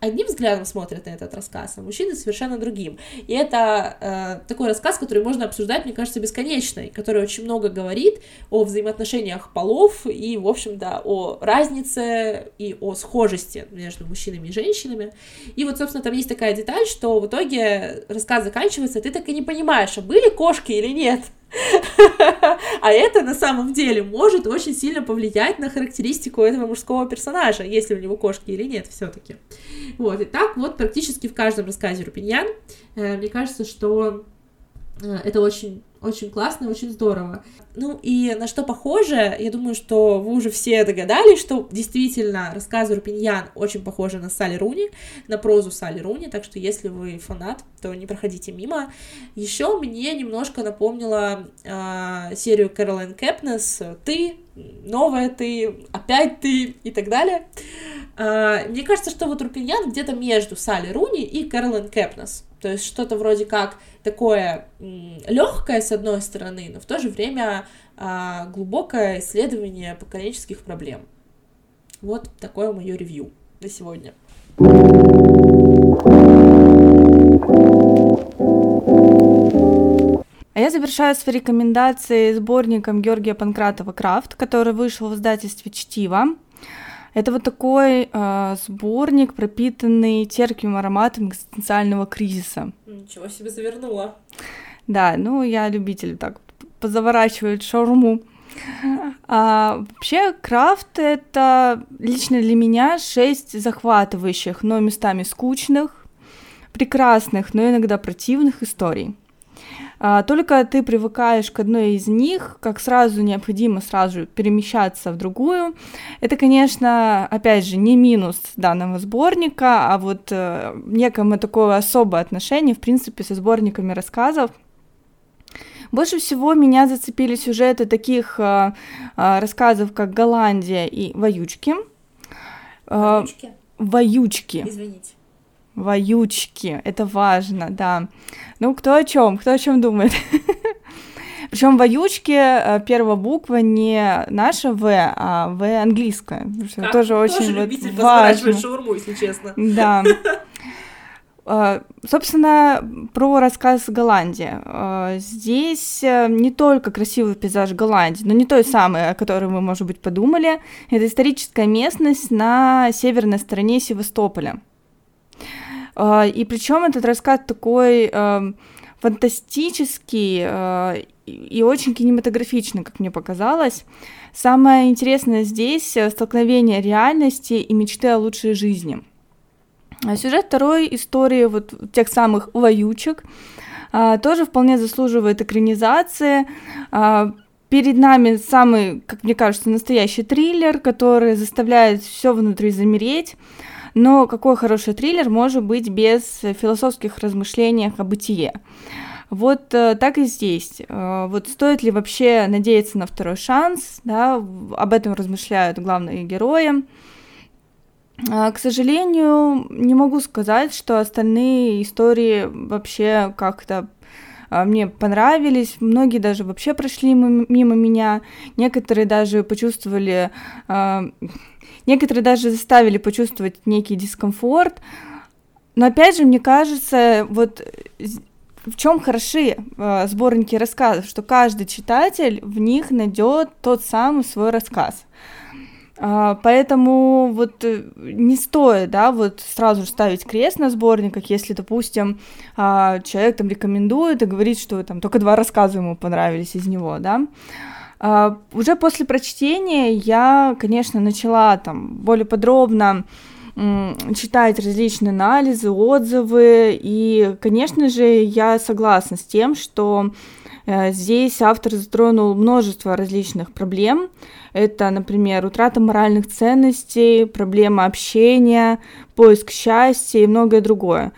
Speaker 2: одним взглядом смотрят на этот рассказ, а мужчины совершенно другим. И это э, такой рассказ, который можно обсуждать, мне кажется, бесконечно, и который очень много говорит о взаимоотношениях полов и, в общем-то, о разнице и о схожести между мужчинами и женщинами. И вот, собственно, там есть такая деталь, что в итоге рассказ заканчивается, ты так и не понимаешь, а были кошки или нет. А это на самом деле может очень сильно повлиять на характеристику этого мужского персонажа, если у него кошки или нет все-таки. Вот, и так вот практически в каждом рассказе Рупиньян. Э, мне кажется, что это очень очень классно, очень здорово. Ну и на что похоже, я думаю, что вы уже все догадались, что действительно рассказы Рупиньян очень похожи на Салли Руни, на прозу Салли Руни, так что если вы фанат, то не проходите мимо. Еще мне немножко напомнила э, серию Кэролайн Кэпнес «Ты», «Новая ты», «Опять ты» и так далее. Э, мне кажется, что вот Рупиньян где-то между Салли Руни и Кэролайн Кэпнес. То есть что-то вроде как такое легкое с одной стороны, но в то же время а, глубокое исследование поколенческих проблем. Вот такое мое ревью на сегодня.
Speaker 1: А я завершаю свои рекомендации сборником Георгия Панкратова «Крафт», который вышел в издательстве «Чтиво». Это вот такой э, сборник, пропитанный терпким ароматом экзистенциального кризиса.
Speaker 2: Ничего себе завернула.
Speaker 1: Да, ну я любитель так позаворачивать шаурму. А, вообще, крафт — это лично для меня шесть захватывающих, но местами скучных, прекрасных, но иногда противных историй. А, только ты привыкаешь к одной из них, как сразу необходимо сразу перемещаться в другую. Это, конечно, опять же, не минус данного сборника, а вот э, некое такое особое отношение, в принципе, со сборниками рассказов. Больше всего меня зацепили сюжеты таких э, э, рассказов, как Голландия и Воючки.
Speaker 2: Э,
Speaker 1: Воючки.
Speaker 2: Извините.
Speaker 1: Воючки, это важно, да. Ну, кто о чем, кто о чем думает. Причем в оючке э, первая буква не наша В, а В английская. Что как? тоже очень
Speaker 2: вот
Speaker 1: важно.
Speaker 2: шаурму, если честно.
Speaker 1: Да. Э, собственно, про рассказ Голландии. Э, здесь не только красивый пейзаж Голландии, но не той самой, о которой вы, может быть, подумали. Это историческая местность на северной стороне Севастополя. А, и причем этот рассказ такой эм, фантастический э, и очень кинематографичный, как мне показалось. Самое интересное здесь столкновение реальности и мечты о лучшей жизни. А сюжет второй истории вот тех самых воючек а, тоже вполне заслуживает экранизации. Перед нами самый, как мне кажется, настоящий триллер, который заставляет все внутри замереть. Но какой хороший триллер может быть без философских размышлений о бытие? Вот э, так и здесь. Э, вот стоит ли вообще надеяться на второй шанс, да, об этом размышляют главные герои. Э, к сожалению, не могу сказать, что остальные истории вообще как-то мне понравились, многие даже вообще прошли мимо меня, некоторые даже почувствовали э, Некоторые даже заставили почувствовать некий дискомфорт. Но опять же, мне кажется, вот в чем хороши э, сборники рассказов, что каждый читатель в них найдет тот самый свой рассказ. Uh, поэтому вот э, не стоит, да, вот сразу же ставить крест на сборниках, если, допустим, uh, человек там рекомендует и говорит, что там только два рассказа ему понравились из него, да. Uh, уже после прочтения я, конечно, начала там более подробно читать различные анализы, отзывы, и, конечно же, я согласна с тем, что здесь автор затронул множество различных проблем. Это, например, утрата моральных ценностей, проблема общения, поиск счастья и многое другое.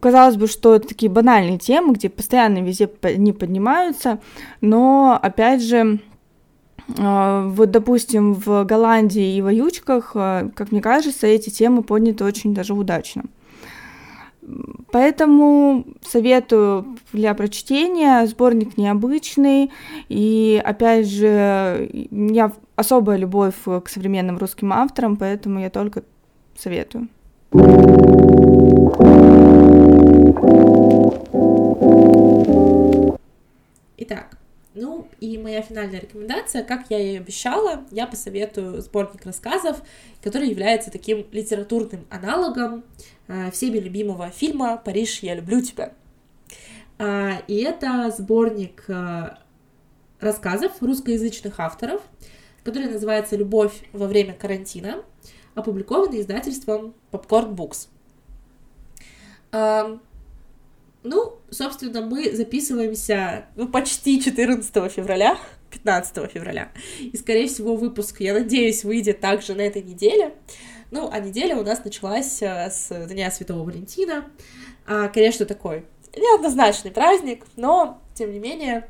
Speaker 1: Казалось бы, что это такие банальные темы, где постоянно везде не поднимаются, но, опять же, а, вот, допустим, в Голландии и в Аютчках, а, как мне кажется, эти темы подняты очень даже удачно. Поэтому советую для прочтения. Сборник необычный. И опять же, меня особая любовь к современным русским авторам, поэтому я только советую.
Speaker 2: И моя финальная рекомендация, как я и обещала, я посоветую сборник рассказов, который является таким литературным аналогом э, всеми любимого фильма «Париж, я люблю тебя». Э, и это сборник э, рассказов русскоязычных авторов, который называется «Любовь во время карантина», опубликованный издательством Popcorn Books. Ну, собственно, мы записываемся ну, почти 14 февраля, 15 февраля. И, скорее всего, выпуск, я надеюсь, выйдет также на этой неделе. Ну, а неделя у нас началась э, с Дня Святого Валентина. А, конечно, такой неоднозначный праздник, но, тем не менее,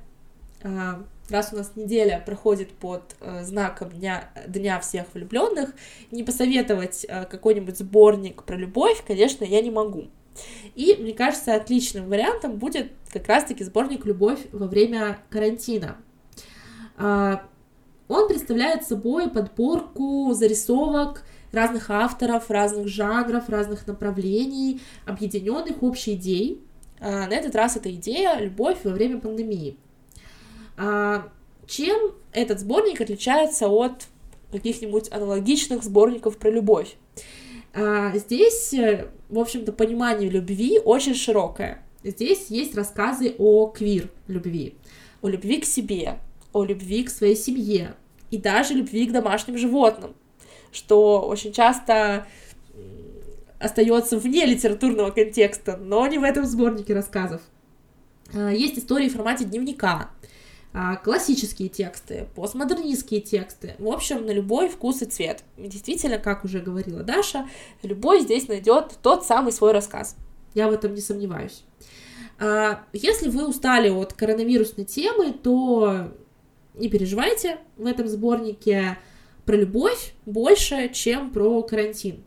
Speaker 2: а, раз у нас неделя проходит под э, знаком Дня, Дня всех влюбленных, не посоветовать э, какой-нибудь сборник про любовь, конечно, я не могу. И, мне кажется, отличным вариантом будет как раз-таки сборник «Любовь во время карантина». А, он представляет собой подборку зарисовок разных авторов, разных жанров, разных направлений, объединенных общей идеей. А, на этот раз эта идея «Любовь во время пандемии». А, чем этот сборник отличается от каких-нибудь аналогичных сборников про любовь. А здесь, э, в общем-то, понимание любви очень широкое. Здесь есть рассказы о квир любви, о любви к себе, о любви к своей семье и даже любви к домашним животным, что очень часто остается вне литературного контекста, но не в этом сборнике рассказов. А, есть истории в формате дневника, классические тексты, постмодернистские тексты. В общем, на любой вкус и цвет. действительно, как уже говорила Даша, любой здесь найдет тот самый свой рассказ. Я в этом не сомневаюсь. А, если вы устали от коронавирусной темы, то не переживайте, в этом сборнике про любовь больше, чем про карантин.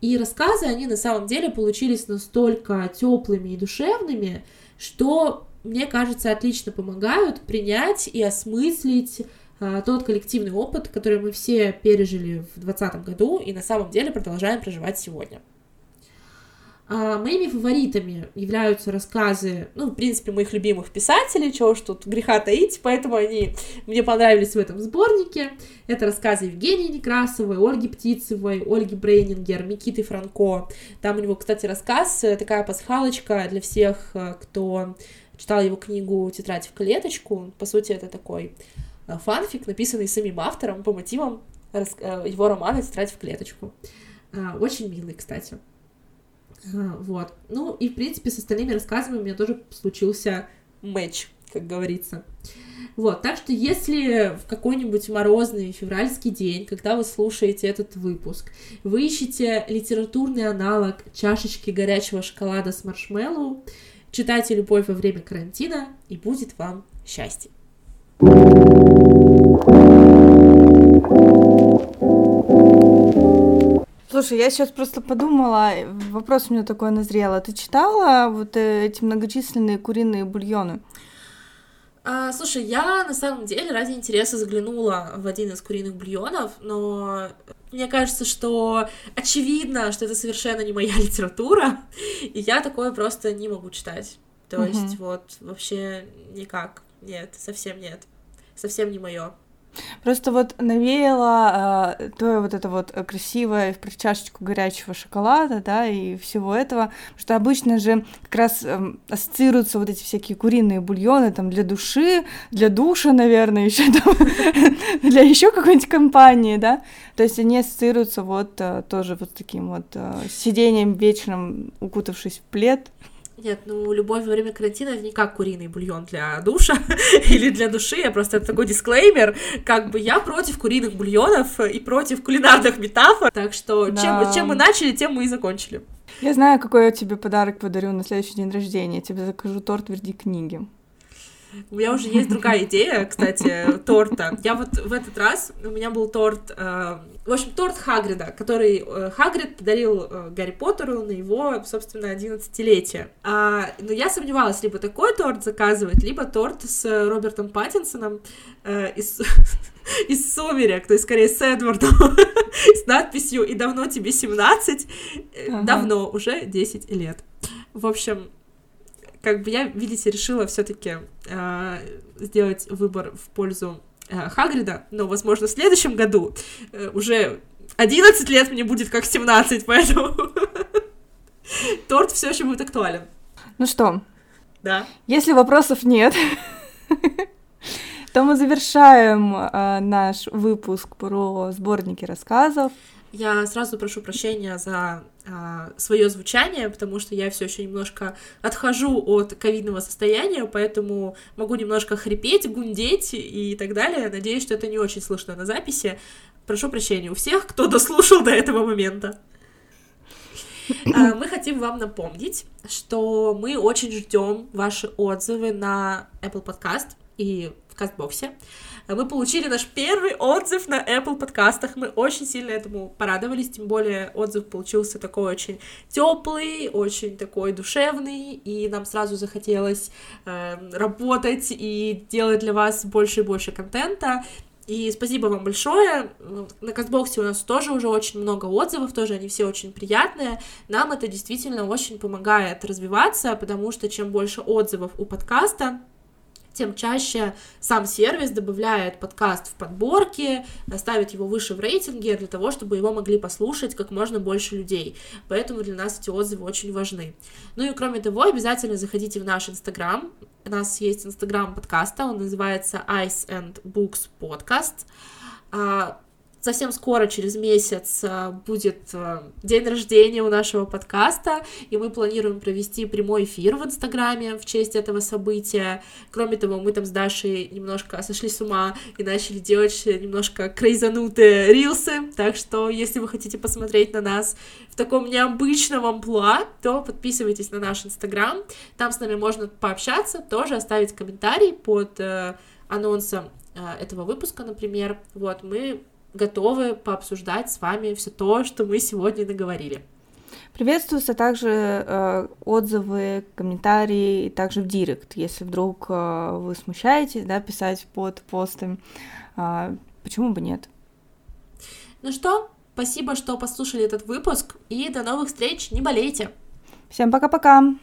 Speaker 2: И рассказы, они на самом деле получились настолько теплыми и душевными, что, мне кажется, отлично помогают принять и осмыслить а, тот коллективный опыт, который мы все пережили в 2020 году и на самом деле продолжаем проживать сегодня. А, моими фаворитами являются рассказы, ну, в принципе, моих любимых писателей, чего уж тут греха таить, поэтому они мне понравились в этом сборнике. Это рассказы Евгении Некрасовой, Ольги Птицевой, Ольги Брейнингер, Микиты Франко. Там у него, кстати, рассказ, э, такая пасхалочка для всех, э, кто читал его книгу «Тетрадь в клеточку». По сути, это такой э, фанфик, написанный самим автором по мотивам его романа «Тетрадь в клеточку». Очень милый, кстати. Вот. Ну, и, в принципе, с остальными рассказами у меня тоже случился матч, как говорится. Вот, так что если в какой-нибудь морозный февральский день, когда вы слушаете этот выпуск, вы ищете литературный аналог чашечки горячего шоколада с маршмеллоу, читайте «Любовь во время карантина», и будет вам счастье.
Speaker 1: Слушай, я сейчас просто подумала, вопрос у меня такой назрел. Ты читала вот э, эти многочисленные куриные бульоны?
Speaker 2: А, слушай, я на самом деле ради интереса заглянула в один из куриных бульонов, но мне кажется, что очевидно, что это совершенно не моя литература, и я такое просто не могу читать. То угу. есть вот вообще никак, нет, совсем нет, совсем не мое.
Speaker 1: Просто вот навеяло э, твое вот это вот красивое в чашечку горячего шоколада, да, и всего этого, что обычно же как раз э, ассоциируются вот эти всякие куриные бульоны там для души, для душа, наверное, еще для еще какой-нибудь компании, да, то есть они ассоциируются вот э, тоже вот таким вот э, сидением вечером, укутавшись в плед,
Speaker 2: нет, ну, любовь во время карантина это не как куриный бульон для душа или для души, я просто это такой дисклеймер, как бы я против куриных бульонов и против кулинарных метафор, так что да. чем, чем мы начали, тем мы и закончили.
Speaker 1: Я знаю, какой я тебе подарок подарю на следующий день рождения. Я тебе закажу торт «Верди книги».
Speaker 2: У меня уже есть другая идея, кстати, торта. Я вот в этот раз, у меня был торт, э, в общем, торт Хагрида, который э, Хагрид подарил э, Гарри Поттеру на его, собственно, 11-летие. А, но я сомневалась, либо такой торт заказывать, либо торт с Робертом Паттинсоном э, из, из «Сумерек», то есть, скорее, с Эдвардом, с надписью «И давно тебе 17?» ага. Давно, уже 10 лет. В общем, как бы я, видите, решила все-таки э, сделать выбор в пользу э, Хагрида, но, возможно, в следующем году э, уже 11 лет мне будет как 17, поэтому торт все еще будет актуален.
Speaker 1: Ну что?
Speaker 2: Да.
Speaker 1: Если вопросов нет, то мы завершаем э, наш выпуск про сборники рассказов.
Speaker 2: Я сразу прошу прощения за а, свое звучание, потому что я все еще немножко отхожу от ковидного состояния, поэтому могу немножко хрипеть, гундеть и так далее. Надеюсь, что это не очень слышно на записи. Прошу прощения у всех, кто дослушал до этого момента. А, мы хотим вам напомнить, что мы очень ждем ваши отзывы на Apple Podcast и в Кастбоксе. Мы получили наш первый отзыв на Apple подкастах. Мы очень сильно этому порадовались, тем более отзыв получился такой очень теплый, очень такой душевный, и нам сразу захотелось э, работать и делать для вас больше и больше контента. И спасибо вам большое. На Кастбоксе у нас тоже уже очень много отзывов, тоже они все очень приятные. Нам это действительно очень помогает развиваться, потому что чем больше отзывов у подкаста, тем чаще сам сервис добавляет подкаст в подборки, ставит его выше в рейтинге для того, чтобы его могли послушать как можно больше людей. Поэтому для нас эти отзывы очень важны. Ну и кроме того, обязательно заходите в наш инстаграм. У нас есть инстаграм подкаста, он называется Ice and Books Podcast. Совсем скоро, через месяц, э, будет э, день рождения у нашего подкаста, и мы планируем провести прямой эфир в Инстаграме в честь этого события. Кроме того, мы там с Дашей немножко сошли с ума и начали делать немножко крейзанутые рилсы, так что, если вы хотите посмотреть на нас в таком необычном амплуа, то подписывайтесь на наш Инстаграм, там с нами можно пообщаться, тоже оставить комментарий под э, анонсом этого выпуска, например. Вот, мы готовы пообсуждать с вами все то, что мы сегодня наговорили.
Speaker 1: Приветствуются также э, отзывы, комментарии, и также в директ, если вдруг э, вы смущаетесь, да, писать под постом, э, почему бы нет?
Speaker 2: Ну что, спасибо, что послушали этот выпуск, и до новых встреч, не болейте!
Speaker 1: Всем пока-пока!